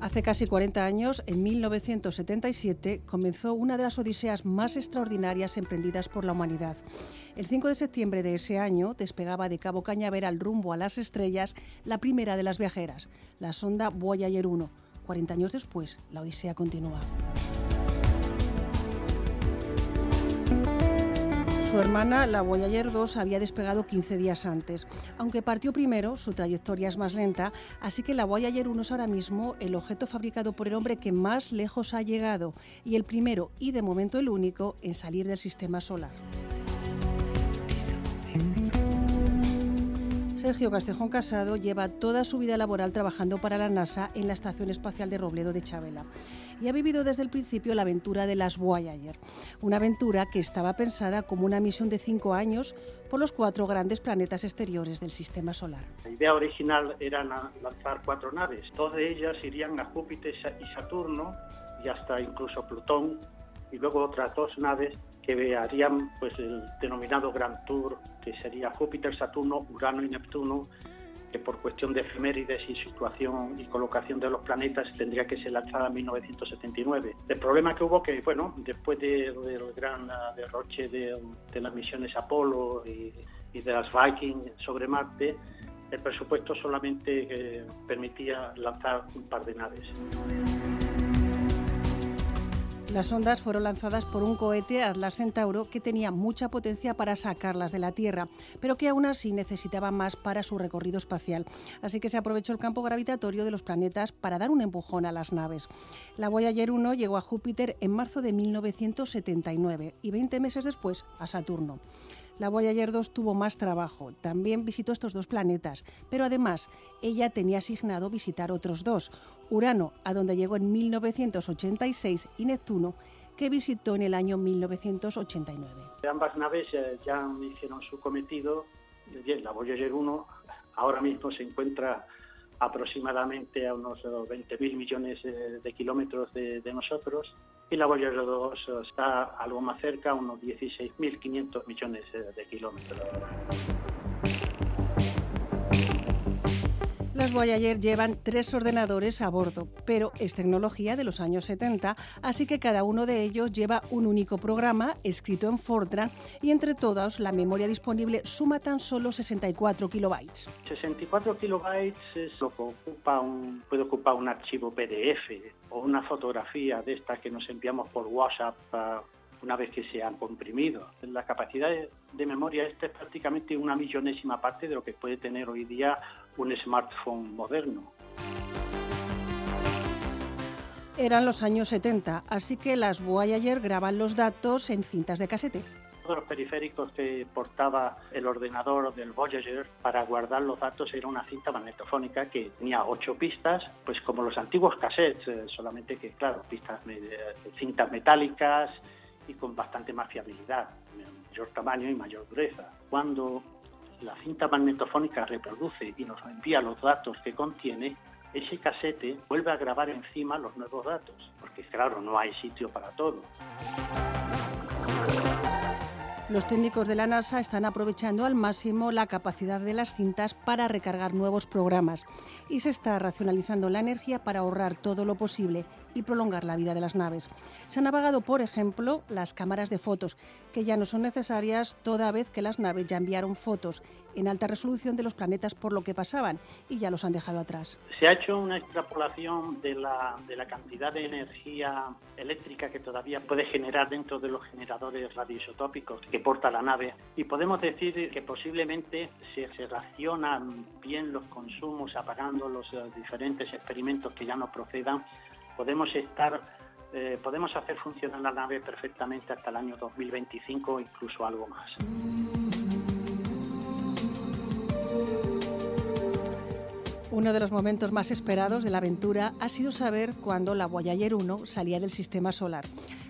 Hace casi 40 años, en 1977, comenzó una de las odiseas más extraordinarias emprendidas por la humanidad. El 5 de septiembre de ese año despegaba de Cabo Cañaveral rumbo a las estrellas la primera de las viajeras, la sonda Voyager 1. 40 años después, la odisea continúa. Su hermana, la Voyager 2, había despegado 15 días antes. Aunque partió primero, su trayectoria es más lenta, así que la Voyager 1 es ahora mismo el objeto fabricado por el hombre que más lejos ha llegado y el primero y de momento el único en salir del sistema solar. Sergio Castejón Casado lleva toda su vida laboral trabajando para la NASA en la Estación Espacial de Robledo de Chabela y ha vivido desde el principio la aventura de las Voyager, una aventura que estaba pensada como una misión de cinco años por los cuatro grandes planetas exteriores del Sistema Solar. La idea original era lanzar cuatro naves, dos de ellas irían a Júpiter y Saturno y hasta incluso Plutón y luego otras dos naves que harían pues el denominado Grand Tour, que sería Júpiter, Saturno, Urano y Neptuno, que por cuestión de efemérides y situación y colocación de los planetas tendría que ser lanzada en 1979. El problema que hubo que, bueno, después del gran ah, derroche de, las misiones Apolo y, de las Viking sobre Marte, el presupuesto solamente eh, permitía lanzar un par de naves. Las ondas fueron lanzadas por un cohete Atlas Centauro que tenía mucha potencia para sacarlas de la Tierra, pero que aún así necesitaba más para su recorrido espacial. Así que se aprovechó el campo gravitatorio de los planetas para dar un empujón a las naves. La Voyager 1 llegó a Júpiter en marzo de 1979 y 20 meses después a Saturno. La Voyager 2 tuvo más trabajo, también visitó estos dos planetas, pero además ella tenía asignado visitar otros dos, Urano, a donde llegó en 1986, y Neptuno, que visitó en el año 1989. Ambas naves ya hicieron su cometido, la Voyager 1 ahora mismo se encuentra aproximadamente a unos 20.000 millones eh, de kilómetros de, nosotros y la Voyager 2 está algo más cerca, unos 16.500 millones eh, de kilómetros. Las Voyager llevan tres ordenadores a bordo, pero es tecnología de los años 70, así que cada uno de ellos lleva un único programa escrito en Fortran y entre todos la memoria disponible suma tan solo 64 kilobytes. 64 kilobytes es lo que ocupa un, puede ocupar un archivo PDF o una fotografía de estas que nos enviamos por WhatsApp una vez que se han comprimido. La capacidad de memoria esta es prácticamente una millonésima parte de lo que puede tener hoy día un smartphone moderno. Eran los años 70, así que las Voyager graban los datos en cintas de casete. Todos los periféricos que portaba el ordenador del Voyager para guardar los datos era una cinta magnetofónica que tenía ocho pistas, pues como los antiguos cassettes, eh, solamente que, claro, pistas, cintas metálicas, y con bastante más fiabilidad, mayor tamaño y mayor dureza. Cuando la cinta magnetofónica reproduce y nos envía los datos que contiene, ese casete vuelve a grabar encima los nuevos datos, porque claro, no hay sitio para todo. Los técnicos de la NASA están aprovechando al máximo la capacidad de las cintas para recargar nuevos programas y se está racionalizando la energía para ahorrar todo lo posible y prolongar la vida de las naves. Se han apagado, por ejemplo, las cámaras de fotos, que ya no son necesarias toda vez que las naves ya enviaron fotos en alta resolución de los planetas por lo que pasaban y ya los han dejado atrás. Se ha hecho una extrapolación de la, de la cantidad de energía eléctrica que todavía puede generar dentro de los generadores radioisotópicos que porta la nave y podemos decir que posiblemente si se racionan bien los consumos apagando los eh, diferentes experimentos que ya no procedan, podemos estar, eh, podemos hacer funcionar la nave perfectamente hasta el año 2025 o incluso algo más. Uno de los momentos más esperados de la aventura ha sido saber cuándo la Voyager 1 salía del sistema solar.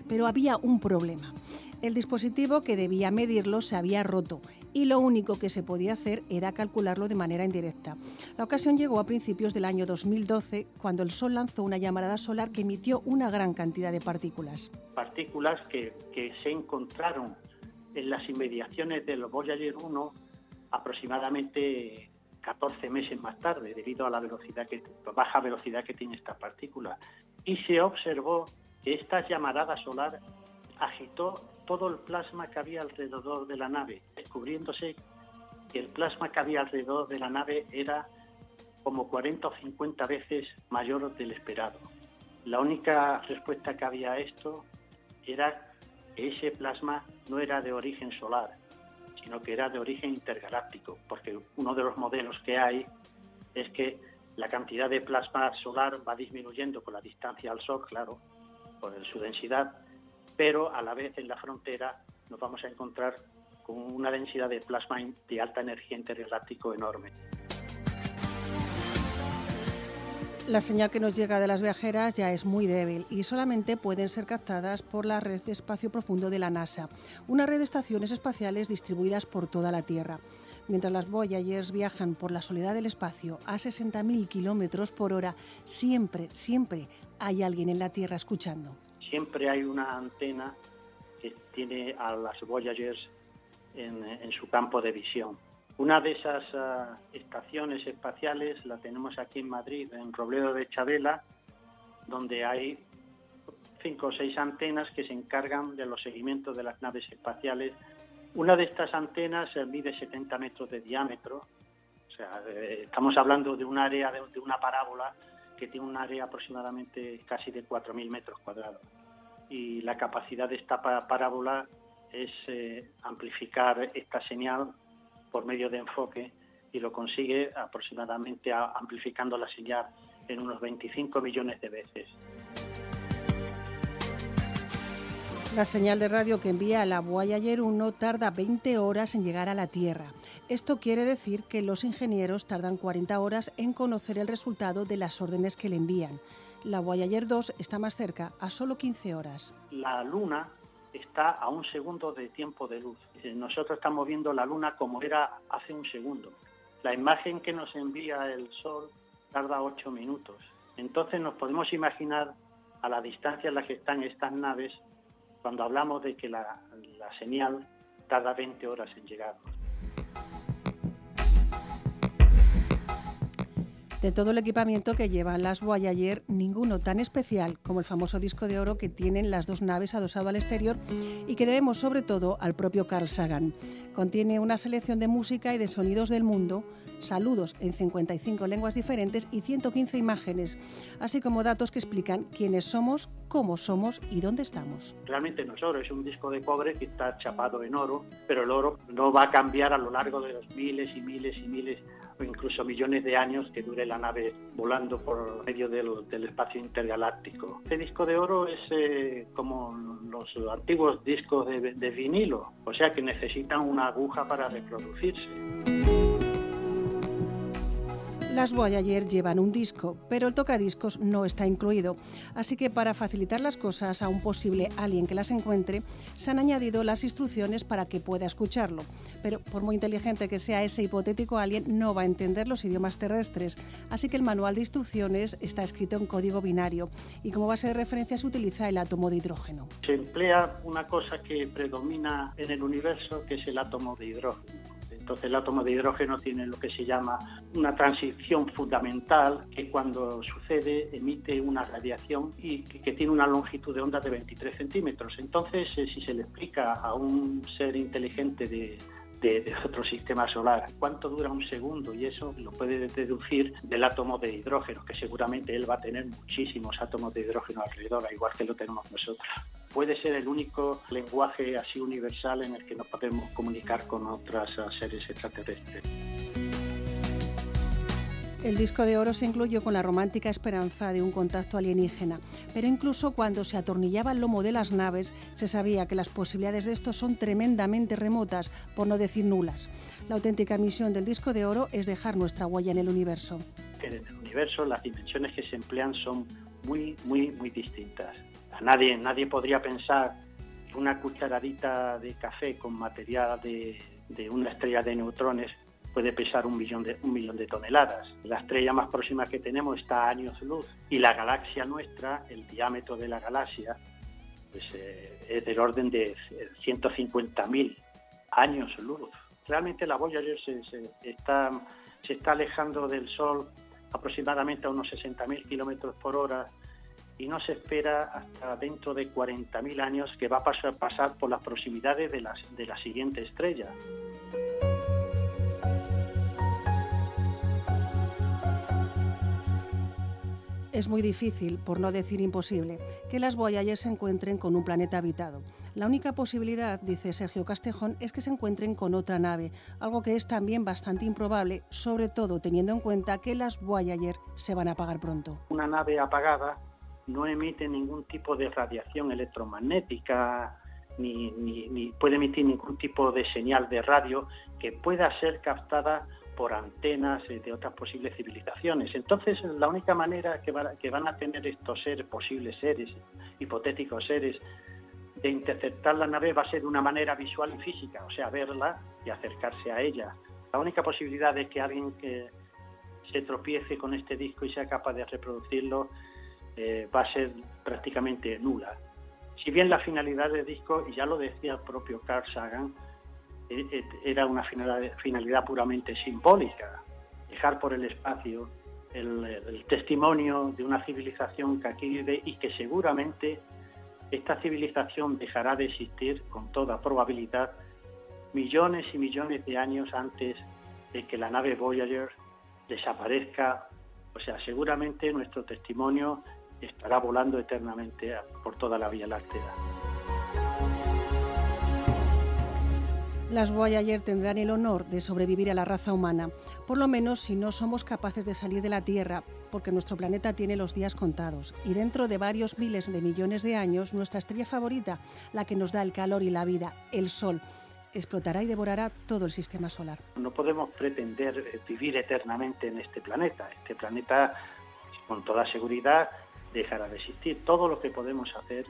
Pero había un problema. El dispositivo que debía medirlo se había roto y lo único que se podía hacer era calcularlo de manera indirecta. La ocasión llegó a principios del año 2012, cuando el Sol lanzó una llamarada solar que emitió una gran cantidad de partículas. Partículas que, se encontraron en las inmediaciones del Voyager 1 aproximadamente 14 meses más tarde, debido a la velocidad que, baja velocidad que tiene esta partícula. Y se observó que esta llamarada solar agitó todo el plasma que había alrededor de la nave, descubriéndose que el plasma que había alrededor de la nave era como 40 o 50 veces mayor del esperado. La única respuesta que había a esto era que ese plasma no era de origen solar, sino que era de origen intergaláctico, porque uno de los modelos que hay es que la cantidad de plasma solar va disminuyendo con la distancia al Sol, claro, por su densidad, pero a la vez en la frontera nos vamos a encontrar con una densidad de plasma de alta energía intergaláctico enorme. La señal que nos llega de las viajeras ya es muy débil y solamente pueden ser captadas por la red de espacio profundo de la NASA, una red de estaciones espaciales distribuidas por toda la Tierra. Mientras las Voyagers viajan por la soledad del espacio a 60.000 kilómetros por hora, siempre, siempre hay alguien en la Tierra escuchando. Siempre hay una antena que tiene a las Voyagers en, en su campo de visión una de esas ah, estaciones espaciales la tenemos aquí en Madrid, en Robledo de Chabela, donde hay cinco o seis antenas que se encargan de los seguimientos de las naves espaciales. Una de estas antenas eh, mide 70 metros de diámetro, o sea, eh, estamos hablando de un área, de, una parábola que tiene un área aproximadamente casi de 4.000 metros cuadrados. Y la capacidad de esta parábola es eh, amplificar esta señal por medio de enfoque y lo consigue aproximadamente amplificando la señal en unos 25 millones de veces. La señal de radio que envía la Voyager 1 tarda 20 horas en llegar a la Tierra. Esto quiere decir que los ingenieros tardan 40 horas en conocer el resultado de las órdenes que le envían. La Voyager 2 está más cerca, a solo 15 horas. La Luna está a un segundo de tiempo de luz. Eh, nosotros estamos viendo la luna como era hace un segundo. La imagen que nos envía el Sol tarda ocho minutos. Entonces nos podemos imaginar a la distancia en la que están estas naves cuando hablamos de que la, señal tarda 20 horas en llegar. De todo el equipamiento que llevan las Voyager, ninguno tan especial como el famoso disco de oro que tienen las dos naves adosado al exterior y que debemos sobre todo al propio Carl Sagan. Contiene una selección de música y de sonidos del mundo, saludos en 55 lenguas diferentes y 115 imágenes, así como datos que explican quiénes somos, cómo somos y dónde estamos. Realmente no es oro, es un disco de cobre que está chapado en oro, pero el oro no va a cambiar a lo largo de los miles y miles y miles incluso millones de años que dure la nave volando por medio del, espacio intergaláctico. Este disco de oro es eh, como los antiguos discos de, de vinilo, o sea que necesitan una aguja para reproducirse. Las Voyager llevan un disco, pero el tocadiscos no está incluido. Así que para facilitar las cosas a un posible alien que las encuentre, se han añadido las instrucciones para que pueda escucharlo. Pero por muy inteligente que sea ese hipotético alien, no va a entender los idiomas terrestres. Así que el manual de instrucciones está escrito en código binario y como base de referencia se utiliza el átomo de hidrógeno. Se emplea una cosa que predomina en el universo, que es el átomo de hidrógeno entonces el átomo de hidrógeno tiene lo que se llama una transición fundamental que cuando sucede emite una radiación y que tiene una longitud de onda de 23 centímetros. Entonces, eh, si se le explica a un ser inteligente de, de, otro sistema solar. ¿Cuánto dura un segundo? Y eso lo puede deducir del átomo de hidrógeno, que seguramente él va a tener muchísimos átomos de hidrógeno alrededor, igual que lo tenemos nosotros. Puede ser el único lenguaje así universal en el que nos podemos comunicar con otros seres extraterrestres. El disco de oro se incluyó con la romántica esperanza de un contacto alienígena, pero incluso cuando se atornillaba el lomo de las naves, se sabía que las posibilidades de esto son tremendamente remotas, por no decir nulas. La auténtica misión del disco de oro es dejar nuestra huella en el universo. En el universo las dimensiones que se emplean son muy, muy, muy distintas. Nadie, nadie podría pensar que una cucharadita de café con material de, una estrella de neutrones puede pesar un millón, de, un millón de toneladas. La estrella más próxima que tenemos está a años luz y la galaxia nuestra, el diámetro de la galaxia, pues, eh, es del orden de 150.000 años luz. Realmente la Voyager se, está se está alejando del Sol aproximadamente a unos 60.000 kilómetros por hora y no se espera hasta dentro de 40.000 años que va a pasar, pasar por las proximidades de, las, de la siguiente estrella. Es muy difícil, por no decir imposible, que las Voyager se encuentren con un planeta habitado. La única posibilidad, dice Sergio Castejón, es que se encuentren con otra nave, algo que es también bastante improbable, sobre todo teniendo en cuenta que las Voyager se van a apagar pronto. Una nave apagada no emite ningún tipo de radiación electromagnética, ni, ni puede emitir ningún tipo de señal de radio que pueda ser captada por antenas de otras posibles civilizaciones. Entonces, la única manera que, que van a tener estos seres, posibles seres, hipotéticos seres, de interceptar la nave va a ser de una manera visual y física, o sea, verla y acercarse a ella. La única posibilidad de que alguien que se tropiece con este disco y sea capaz de reproducirlo eh, va a ser prácticamente nula. Si bien la finalidad del disco, y ya lo decía el propio Carl Sagan, eh, eh, era una finalidad, puramente simbólica, dejar por el espacio el, testimonio de una civilización que aquí vive y que seguramente esta civilización dejará de existir con toda probabilidad millones y millones de años antes de que la nave Voyager desaparezca. O sea, seguramente nuestro testimonio estará volando eternamente por toda la Vía Láctea. Las Voyager tendrán el honor de sobrevivir a la raza humana, por lo menos si no somos capaces de salir de la Tierra, porque nuestro planeta tiene los días contados. Y dentro de varios miles de millones de años, nuestra estrella favorita, la que nos da el calor y la vida, el Sol, explotará y devorará todo el sistema solar. No podemos pretender eh, vivir eternamente en este planeta. Este planeta, con toda seguridad, dejará de existir. Todo lo que podemos hacer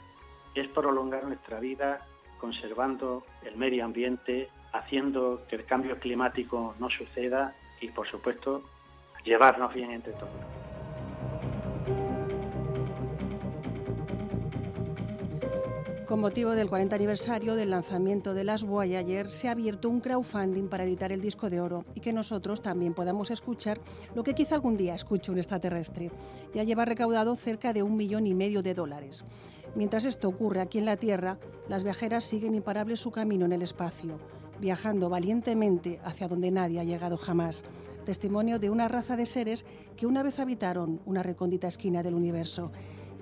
es prolongar nuestra vida conservando el medio ambiente, haciendo que el cambio climático no suceda y, por supuesto, llevarnos bien entre todos. Motivo del 40 aniversario del lanzamiento de las Voyager, se ha abierto un crowdfunding para editar el disco de oro y que nosotros también podamos escuchar lo que quizá algún día escuche un extraterrestre. Ya lleva recaudado cerca de un millón y medio de dólares. Mientras esto ocurre aquí en la Tierra, las viajeras siguen imparables su camino en el espacio, viajando valientemente hacia donde nadie ha llegado jamás. Testimonio de una raza de seres que una vez habitaron una recóndita esquina del universo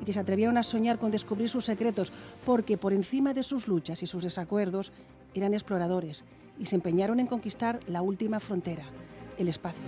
y que se atrevieron a soñar con descubrir sus secretos, porque por encima de sus luchas y sus desacuerdos eran exploradores y se empeñaron en conquistar la última frontera, el espacio.